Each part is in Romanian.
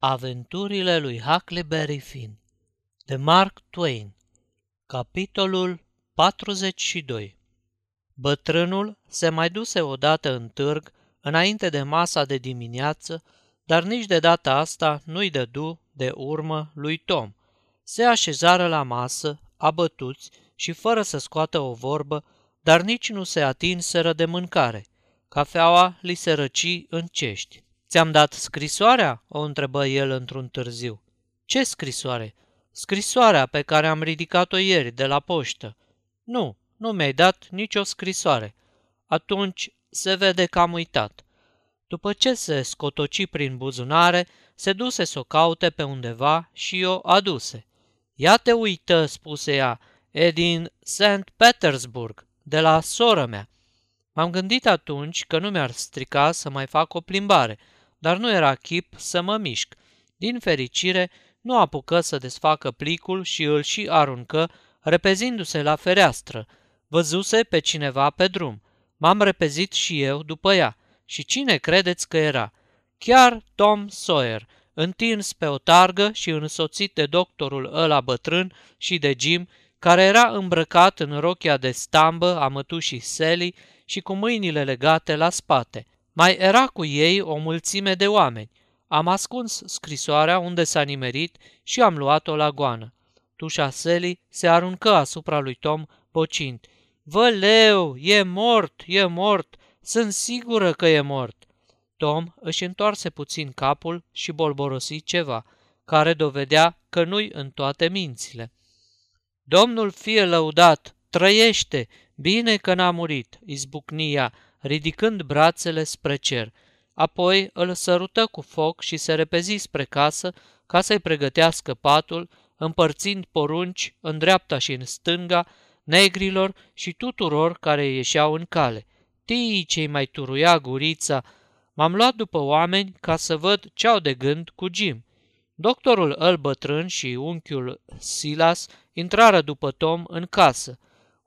Aventurile lui Huckleberry Finn de Mark Twain Capitolul 42 Bătrânul se mai duse odată în târg înainte de masa de dimineață, dar nici de data asta nu-i dădu de urmă lui Tom. Se așezară la masă, abătuți și fără să scoată o vorbă, dar nici nu se atinseră de mâncare. Cafeaua li se răci în cești. Ți-am dat scrisoarea?" o întrebă el într-un târziu. Ce scrisoare?" Scrisoarea pe care am ridicat-o ieri de la poștă." Nu, nu mi-ai dat nicio scrisoare." Atunci se vede că am uitat." După ce se scotoci prin buzunare, se duse să o caute pe undeva și o aduse. Ia te uită," spuse ea, e din St. Petersburg, de la soră mea." M-am gândit atunci că nu mi-ar strica să mai fac o plimbare, dar nu era chip să mă mișc. Din fericire, nu apucă să desfacă plicul și îl și aruncă, repezindu-se la fereastră. Văzuse pe cineva pe drum. M-am repezit și eu după ea. Și cine credeți că era? Chiar Tom Sawyer, întins pe o targă și însoțit de doctorul ăla bătrân și de Jim, care era îmbrăcat în rochia de stambă a mătușii Sally și cu mâinile legate la spate. Mai era cu ei o mulțime de oameni. Am ascuns scrisoarea unde s-a nimerit și am luat-o la goană. Tușa Sally se aruncă asupra lui Tom, bocind. Vă leu, e mort, e mort, sunt sigură că e mort. Tom își întoarse puțin capul și bolborosi ceva, care dovedea că nu-i în toate mințile. Domnul fie lăudat, trăiește, bine că n-a murit, izbucnia, ridicând brațele spre cer. Apoi îl sărută cu foc și se repezi spre casă ca să-i pregătească patul, împărțind porunci în dreapta și în stânga, negrilor și tuturor care ieșeau în cale. Tii cei mai turuia gurița, m-am luat după oameni ca să văd ce-au de gând cu Jim. Doctorul îl bătrân și unchiul Silas intrară după Tom în casă.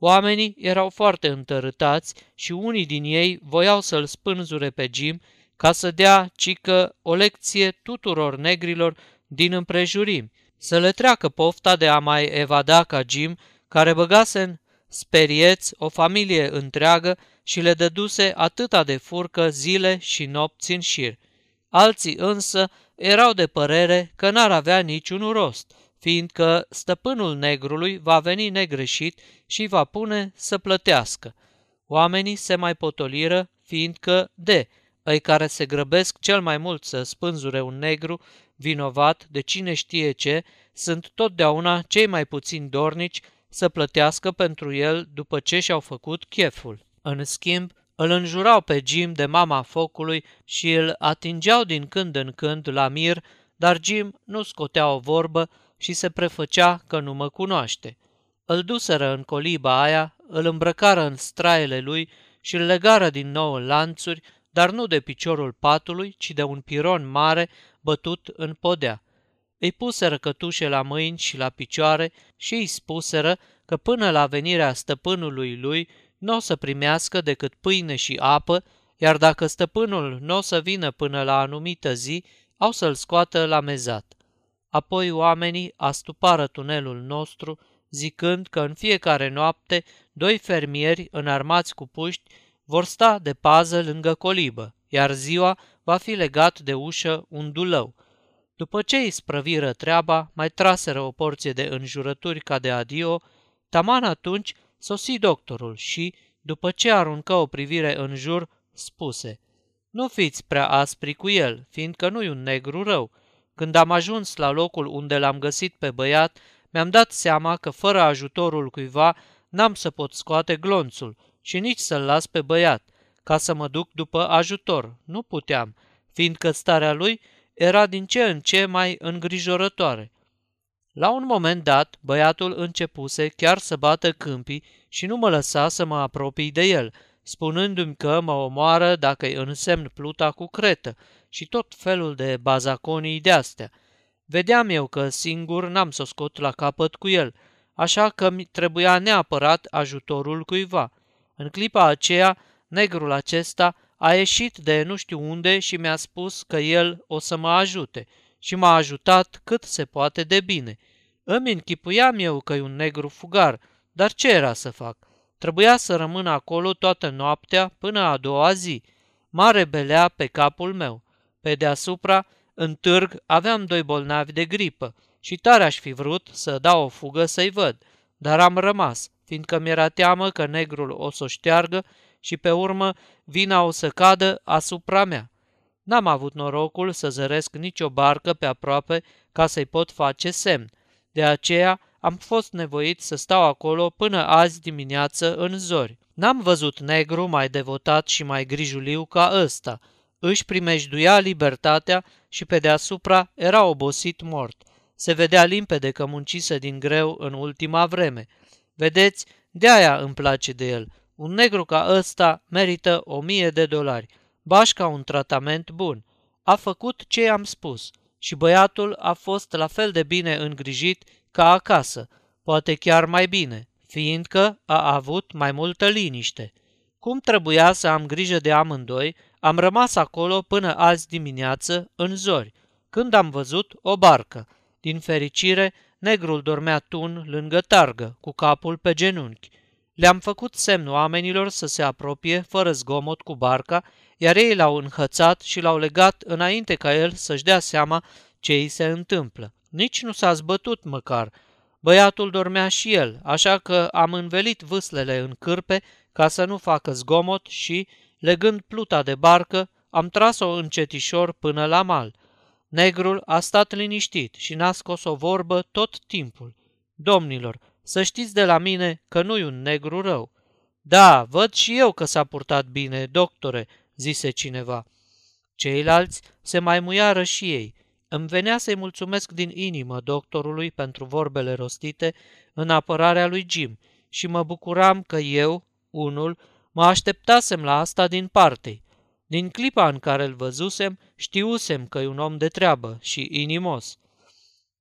Oamenii erau foarte întărâtați și unii din ei voiau să-l spânzure pe Jim ca să dea cică o lecție tuturor negrilor din împrejurimi, să le treacă pofta de a mai evada ca Jim, care băgase în sperieți o familie întreagă și le dăduse atâta de furcă zile și nopți în șir. Alții însă erau de părere că n-ar avea niciun rost – fiindcă stăpânul negrului va veni negreșit și va pune să plătească. Oamenii se mai potoliră, fiindcă, de, îi care se grăbesc cel mai mult să spânzure un negru vinovat de cine știe ce, sunt totdeauna cei mai puțini dornici să plătească pentru el după ce și-au făcut cheful. În schimb, îl înjurau pe Jim de mama focului și îl atingeau din când în când la mir, dar Jim nu scotea o vorbă și se prefăcea că nu mă cunoaște. Îl duseră în coliba aia, îl îmbrăcară în straile lui și îl legară din nou în lanțuri, dar nu de piciorul patului, ci de un piron mare bătut în podea. Îi puseră cătușe la mâini și la picioare și îi spuseră că până la venirea stăpânului lui nu o să primească decât pâine și apă, iar dacă stăpânul nu o să vină până la anumită zi, au să-l scoată la mezat. Apoi oamenii astupară tunelul nostru, zicând că în fiecare noapte doi fermieri înarmați cu puști vor sta de pază lângă colibă, iar ziua va fi legat de ușă un dulău. După ce îi sprăviră treaba, mai traseră o porție de înjurături ca de adio, taman atunci sosi doctorul și, după ce aruncă o privire în jur, spuse Nu fiți prea aspri cu el, fiindcă nu-i un negru rău, când am ajuns la locul unde l-am găsit pe băiat, mi-am dat seama că fără ajutorul cuiva n-am să pot scoate glonțul și nici să-l las pe băiat, ca să mă duc după ajutor. Nu puteam, fiindcă starea lui era din ce în ce mai îngrijorătoare. La un moment dat, băiatul începuse chiar să bată câmpii și nu mă lăsa să mă apropii de el, spunându-mi că mă omoară dacă îi însemn pluta cu cretă și tot felul de bazaconii de-astea. Vedeam eu că singur n-am să scot la capăt cu el, așa că mi trebuia neapărat ajutorul cuiva. În clipa aceea, negrul acesta a ieșit de nu știu unde și mi-a spus că el o să mă ajute și m-a ajutat cât se poate de bine. Îmi închipuiam eu că e un negru fugar, dar ce era să fac? Trebuia să rămân acolo toată noaptea până a doua zi. Mare belea pe capul meu. Pe deasupra, în târg, aveam doi bolnavi de gripă și tare aș fi vrut să dau o fugă să-i văd, dar am rămas, fiindcă mi-era teamă că negrul o să o șteargă și pe urmă vina o să cadă asupra mea. N-am avut norocul să zăresc nicio barcă pe aproape ca să-i pot face semn. De aceea am fost nevoit să stau acolo până azi dimineață în zori. N-am văzut negru mai devotat și mai grijuliu ca ăsta. Își primejduia libertatea și pe deasupra era obosit mort. Se vedea limpede că muncise din greu în ultima vreme. Vedeți, de-aia îmi place de el. Un negru ca ăsta merită o mie de dolari. Bașca un tratament bun. A făcut ce i-am spus și băiatul a fost la fel de bine îngrijit ca acasă, poate chiar mai bine, fiindcă a avut mai multă liniște. Cum trebuia să am grijă de amândoi, am rămas acolo până azi dimineață, în zori, când am văzut o barcă. Din fericire, negrul dormea tun lângă targă, cu capul pe genunchi. Le-am făcut semn oamenilor să se apropie fără zgomot cu barca, iar ei l-au înhățat și l-au legat înainte ca el să-și dea seama ce îi se întâmplă. Nici nu s-a zbătut măcar. Băiatul dormea și el, așa că am învelit vâslele în cârpe ca să nu facă zgomot și, legând pluta de barcă, am tras-o încetișor până la mal. Negrul a stat liniștit și n-a scos o vorbă tot timpul. Domnilor, să știți de la mine că nu-i un negru rău. Da, văd și eu că s-a purtat bine, doctore, zise cineva. Ceilalți se mai muiară și ei. Îmi venea să-i mulțumesc din inimă doctorului pentru vorbele rostite în apărarea lui Jim și mă bucuram că eu, unul, mă așteptasem la asta din parte. Din clipa în care îl văzusem, știusem că e un om de treabă și inimos.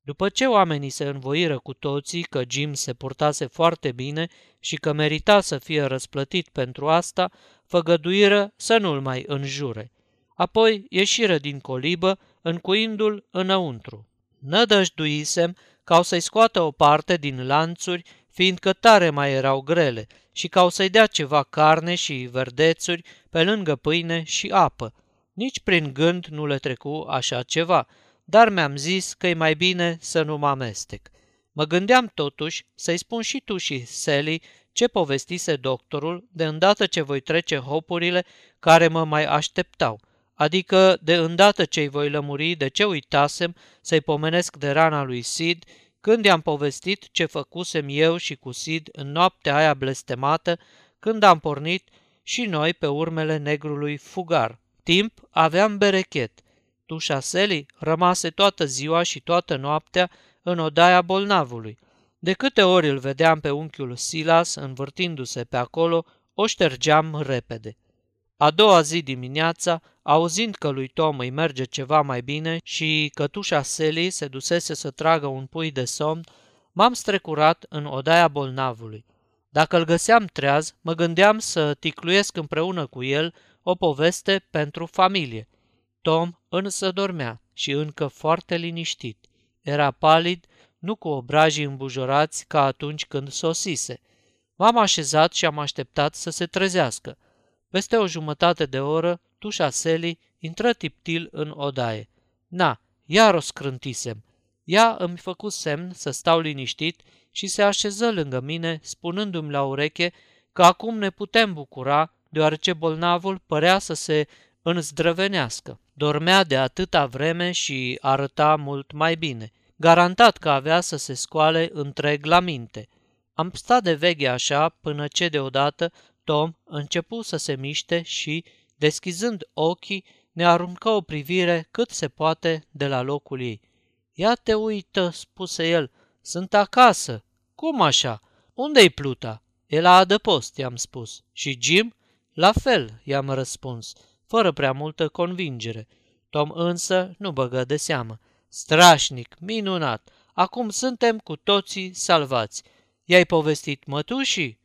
După ce oamenii se învoiră cu toții că Jim se purtase foarte bine și că merita să fie răsplătit pentru asta, făgăduiră să nu-l mai înjure. Apoi ieșiră din colibă, încuindu-l înăuntru. Nădăjduisem ca o să-i scoată o parte din lanțuri, fiindcă tare mai erau grele, și ca o să-i dea ceva carne și verdețuri pe lângă pâine și apă. Nici prin gând nu le trecu așa ceva, dar mi-am zis că e mai bine să nu mă amestec. Mă gândeam totuși să-i spun și tu și Sally ce povestise doctorul de îndată ce voi trece hopurile care mă mai așteptau, adică de îndată ce-i voi lămuri de ce uitasem să-i pomenesc de rana lui Sid când i-am povestit ce făcusem eu și cu Sid în noaptea aia blestemată când am pornit și noi pe urmele negrului fugar. Timp aveam berechet – Tușa Sally rămase toată ziua și toată noaptea în odaia bolnavului. De câte ori îl vedeam pe unchiul Silas învârtindu-se pe acolo, o ștergeam repede. A doua zi dimineața, auzind că lui Tom îi merge ceva mai bine și că tușa Sally se dusese să tragă un pui de somn, m-am strecurat în odaia bolnavului. Dacă îl găseam treaz, mă gândeam să ticluiesc împreună cu el o poveste pentru familie – Tom însă dormea și încă foarte liniștit. Era palid, nu cu obrajii îmbujorați ca atunci când sosise. M-am așezat și am așteptat să se trezească. Peste o jumătate de oră, tușa Sally intră tiptil în odaie. Na, iar o scrântisem. Ea îmi făcu semn să stau liniștit și se așeză lângă mine, spunându-mi la ureche că acum ne putem bucura, deoarece bolnavul părea să se îndrăvenească. Dormea de atâta vreme și arăta mult mai bine. Garantat că avea să se scoale întreg la minte. Am stat de veche așa până ce deodată Tom începu să se miște și, deschizând ochii, ne aruncă o privire cât se poate de la locul ei. Ia te uită, spuse el, sunt acasă. Cum așa? Unde-i pluta? E la adăpost, i-am spus. Și Jim? La fel, i-am răspuns fără prea multă convingere. Tom însă nu băgă de seamă. Strașnic, minunat, acum suntem cu toții salvați. I-ai povestit mătușii?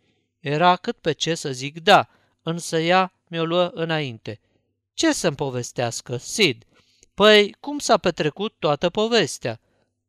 Era cât pe ce să zic da, însă ea mi-o luă înainte. Ce să-mi povestească, Sid? Păi, cum s-a petrecut toată povestea?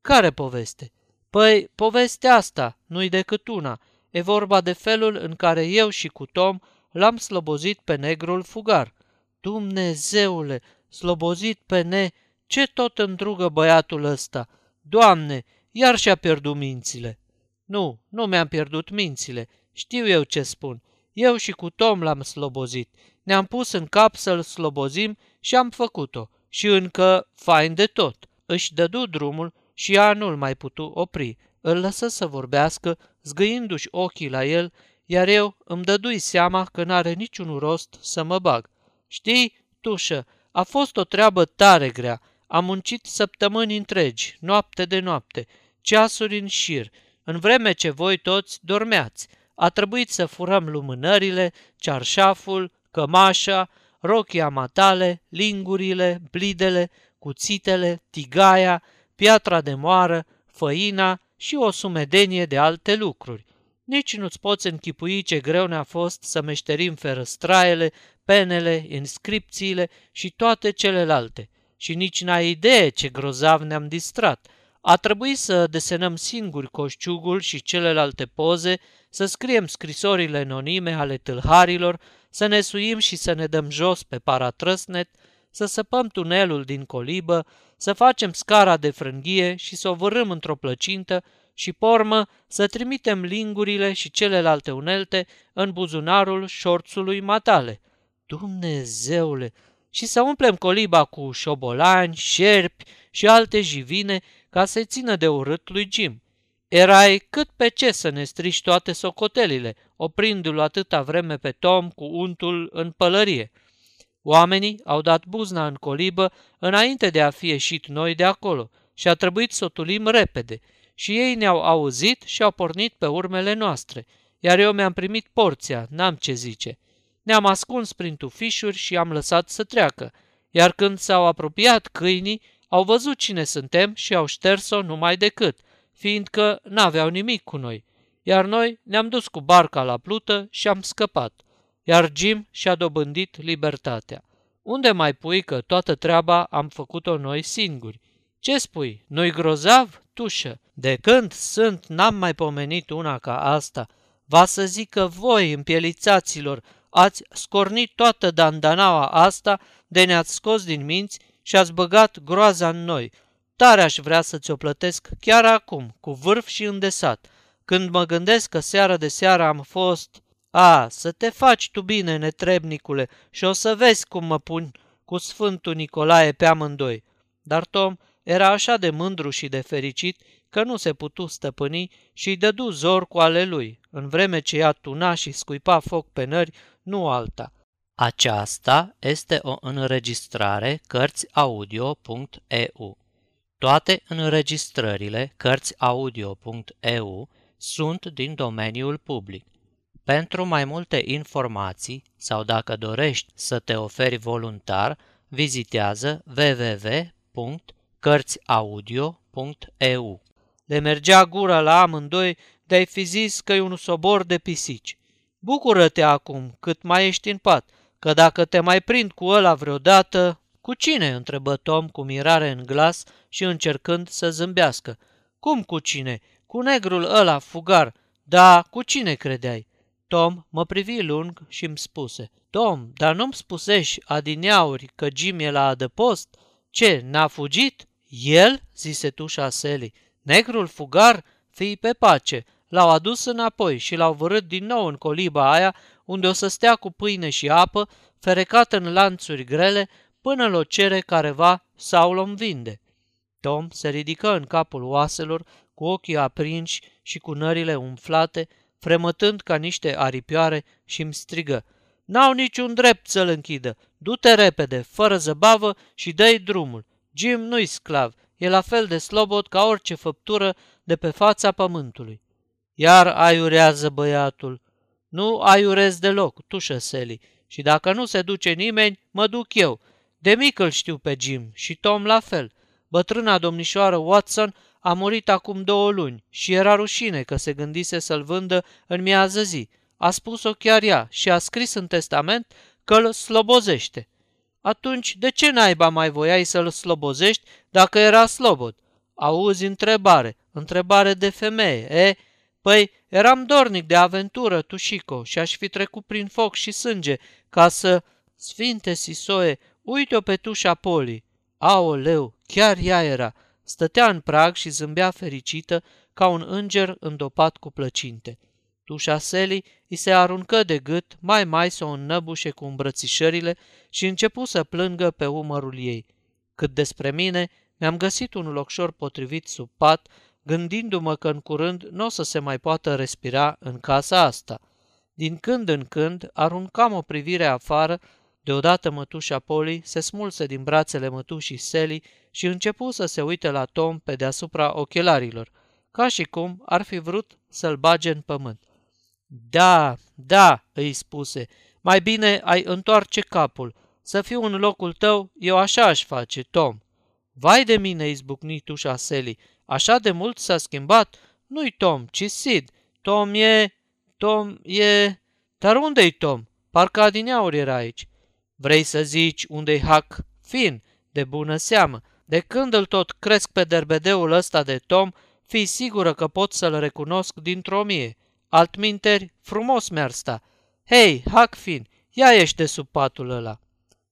Care poveste? Păi, povestea asta nu-i decât una. E vorba de felul în care eu și cu Tom l-am slobozit pe negrul fugar. Dumnezeule, slobozit pe ne, ce tot îndrugă băiatul ăsta? Doamne, iar și-a pierdut mințile. Nu, nu mi-am pierdut mințile. Știu eu ce spun. Eu și cu Tom l-am slobozit. Ne-am pus în cap să-l slobozim și am făcut-o. Și încă fain de tot. Își dădu drumul și ea nu-l mai putu opri. Îl lăsă să vorbească, zgâindu-și ochii la el, iar eu îmi dădui seama că n-are niciun rost să mă bag. Știi, tușă, a fost o treabă tare grea. Am muncit săptămâni întregi, noapte de noapte, ceasuri în șir, în vreme ce voi toți dormeați. A trebuit să furăm lumânările, cearșaful, cămașa, rochia matale, lingurile, blidele, cuțitele, tigaia, piatra de moară, făina și o sumedenie de alte lucruri. Nici nu-ți poți închipui ce greu ne-a fost să meșterim ferăstraele, penele, inscripțiile și toate celelalte. Și nici n-ai idee ce grozav ne-am distrat. A trebuit să desenăm singuri coșciugul și celelalte poze, să scriem scrisorile anonime ale tâlharilor, să ne suim și să ne dăm jos pe paratrăsnet, să săpăm tunelul din colibă, să facem scara de frânghie și să o vărâm într-o plăcintă și pormă să trimitem lingurile și celelalte unelte în buzunarul șorțului matale. Dumnezeule! Și să umplem coliba cu șobolani, șerpi și alte jivine ca să țină de urât lui Jim. Erai cât pe ce să ne strici toate socotelile, oprindu-l atâta vreme pe Tom cu untul în pălărie. Oamenii au dat buzna în colibă înainte de a fi ieșit noi de acolo și a trebuit să o tulim repede și ei ne-au auzit și au pornit pe urmele noastre, iar eu mi-am primit porția, n-am ce zice. Ne-am ascuns prin tufișuri și am lăsat să treacă, iar când s-au apropiat câinii, au văzut cine suntem și au șters-o numai decât, fiindcă n-aveau nimic cu noi, iar noi ne-am dus cu barca la plută și am scăpat, iar Jim și-a dobândit libertatea. Unde mai pui că toată treaba am făcut-o noi singuri? Ce spui? Noi grozav? Tușă. De când sunt, n-am mai pomenit una ca asta. Va să zic că voi, împielițaților, ați scornit toată dandanaua asta de ne-ați scos din minți și ați băgat groaza în noi. Tare aș vrea să ți-o plătesc chiar acum, cu vârf și îndesat. Când mă gândesc că seara de seară am fost... A, să te faci tu bine, netrebnicule, și o să vezi cum mă pun cu Sfântul Nicolae pe amândoi. Dar Tom era așa de mândru și de fericit că nu se putu stăpâni și îi dădu zor cu ale lui, în vreme ce ea tuna și scuipa foc pe nări, nu alta. Aceasta este o înregistrare Cărțiaudio.eu. Toate înregistrările Cărțiaudio.eu sunt din domeniul public. Pentru mai multe informații sau dacă dorești să te oferi voluntar, vizitează www.cărțiaudio.eu. Le mergea gura la amândoi de-ai fi zis că e un sobor de pisici. Bucură-te acum, cât mai ești în pat, că dacă te mai prind cu ăla vreodată... Cu cine? întrebă Tom cu mirare în glas și încercând să zâmbească. Cum cu cine? Cu negrul ăla, fugar. Da, cu cine credeai? Tom mă privi lung și îmi spuse. Tom, dar nu-mi spusești adineauri că Jim e la adăpost? Ce, n-a fugit? El? zise tușa Sally. Negrul fugar? Fii pe pace. L-au adus înapoi și l-au vărât din nou în coliba aia, unde o să stea cu pâine și apă, ferecat în lanțuri grele, până l-o cere careva sau l-o vinde. Tom se ridică în capul oaselor, cu ochii aprinși și cu nările umflate, fremătând ca niște aripioare și îmi strigă. N-au niciun drept să-l închidă. Du-te repede, fără zăbavă și dă drumul. Jim nu-i sclav, e la fel de slobod ca orice făptură de pe fața pământului. Iar aiurează băiatul. Nu aiurez deloc, tușă Sally, și dacă nu se duce nimeni, mă duc eu. De mic îl știu pe Jim și Tom la fel. Bătrâna domnișoară Watson a murit acum două luni și era rușine că se gândise să-l vândă în miază zi. A spus-o chiar ea și a scris în testament că îl slobozește. Atunci, de ce naiba mai voiai să-l slobozești dacă era slobod? Auzi întrebare, întrebare de femeie, e? Păi, eram dornic de aventură, Tușico, și aș fi trecut prin foc și sânge ca să... Sfinte Sisoe, uite-o pe tușa Poli. Aoleu, chiar ea era. Stătea în prag și zâmbea fericită ca un înger îndopat cu plăcinte. Tușa Seli îi se aruncă de gât, mai mai să o înnăbușe cu îmbrățișările și începu să plângă pe umărul ei. Cât despre mine, mi-am găsit un locșor potrivit sub pat, gândindu-mă că în curând nu o să se mai poată respira în casa asta. Din când în când aruncam o privire afară, deodată mătușa Poli se smulse din brațele mătușii Seli și începu să se uite la Tom pe deasupra ochelarilor, ca și cum ar fi vrut să-l bage în pământ. Da, da, îi spuse, mai bine ai întoarce capul. Să fiu în locul tău, eu așa aș face, Tom. Vai de mine, izbucni tușa Sally. Așa de mult s-a schimbat? Nu-i Tom, ci Sid. Tom e... Tom e... Dar unde-i Tom? Parcă adineauri era aici. Vrei să zici unde-i Huck Fin? De bună seamă. De când îl tot cresc pe derbedeul ăsta de Tom, fii sigură că pot să-l recunosc dintr-o mie. Altminteri, frumos mi-ar sta. Hei, Huckfin, ia ești de sub patul ăla.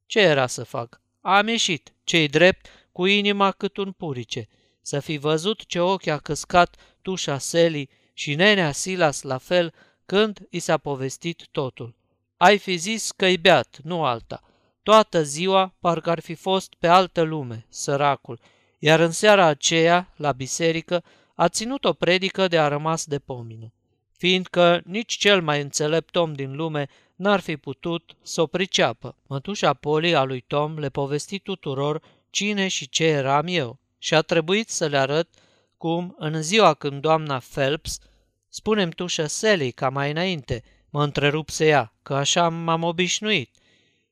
Ce era să fac? Am ieșit, cei drept, cu inima cât un purice. Să fi văzut ce ochi a căscat tușa Seli și nenea Silas la fel când i s-a povestit totul. Ai fi zis că-i beat, nu alta. Toată ziua parcă ar fi fost pe altă lume, săracul, iar în seara aceea, la biserică, a ținut o predică de a rămas de pomină fiindcă nici cel mai înțelept om din lume n-ar fi putut să o priceapă. Mătușa Poli a lui Tom le povesti tuturor cine și ce eram eu și a trebuit să le arăt cum, în ziua când doamna Phelps, spunem tușă Sally ca mai înainte, mă întrerupse ea, că așa m-am obișnuit.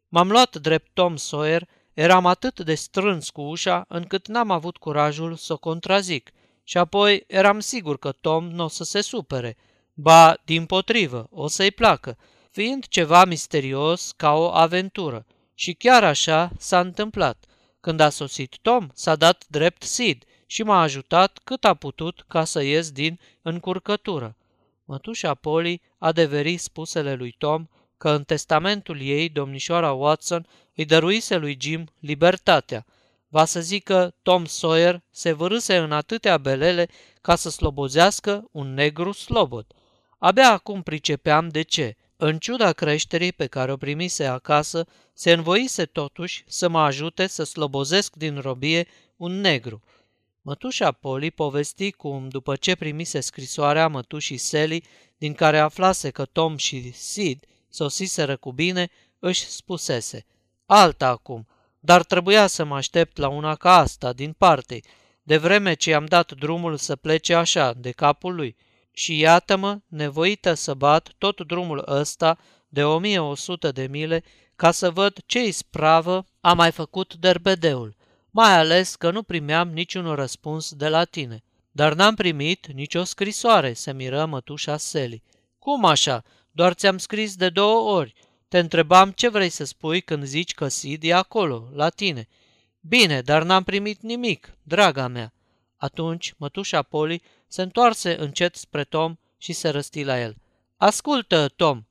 M-am luat drept Tom Sawyer, eram atât de strâns cu ușa încât n-am avut curajul să o contrazic și apoi eram sigur că Tom nu o să se supere – ba, din potrivă, o să-i placă, fiind ceva misterios ca o aventură. Și chiar așa s-a întâmplat. Când a sosit Tom, s-a dat drept Sid și m-a ajutat cât a putut ca să ies din încurcătură. Mătușa Polly a deverit spusele lui Tom că în testamentul ei, domnișoara Watson îi dăruise lui Jim libertatea. Va să zică Tom Sawyer se vârâse în atâtea belele ca să slobozească un negru slobod – Abia acum pricepeam de ce, în ciuda creșterii pe care o primise acasă, se învoise totuși să mă ajute să slobozesc din robie un negru. Mătușa Poli povesti cum, după ce primise scrisoarea mătușii Sally, din care aflase că Tom și Sid sosiseră cu bine, își spusese, alta acum, dar trebuia să mă aștept la una ca asta, din parte, de vreme ce i-am dat drumul să plece așa, de capul lui – și iată-mă nevoită să bat tot drumul ăsta de 1100 de mile ca să văd ce ispravă a mai făcut derbedeul, mai ales că nu primeam niciun răspuns de la tine. Dar n-am primit nicio scrisoare, se miră mătușa Seli. Cum așa? Doar ți-am scris de două ori. Te întrebam ce vrei să spui când zici că Sid e acolo, la tine. Bine, dar n-am primit nimic, draga mea. Atunci, mătușa Poli se întoarse încet spre Tom și se răsti la el. Ascultă, Tom!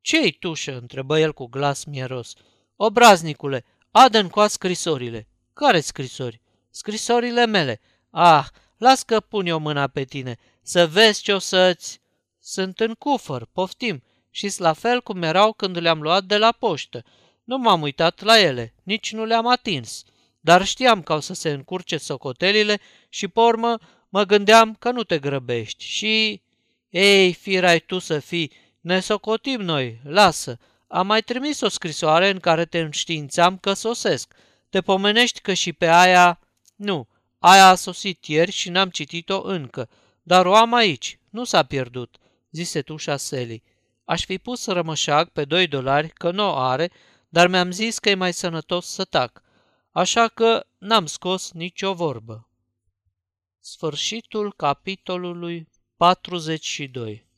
Ce-i tușă?" întrebă el cu glas mieros. Obraznicule, adă cu scrisorile. Care scrisori? Scrisorile mele. Ah, las că pun eu mâna pe tine, să vezi ce o să-ți... Sunt în cufăr, poftim, și la fel cum erau când le-am luat de la poștă. Nu m-am uitat la ele, nici nu le-am atins dar știam că o să se încurce socotelile și, pe urmă, mă gândeam că nu te grăbești și... Ei, firai tu să fii, ne socotim noi, lasă. Am mai trimis o scrisoare în care te înștiințam că sosesc. Te pomenești că și pe aia... Nu, aia a sosit ieri și n-am citit-o încă, dar o am aici, nu s-a pierdut, zise tușa Sally. Aș fi pus rămășag pe doi dolari că nu o are, dar mi-am zis că e mai sănătos să tac așa că n-am scos nicio vorbă. Sfârșitul capitolului 42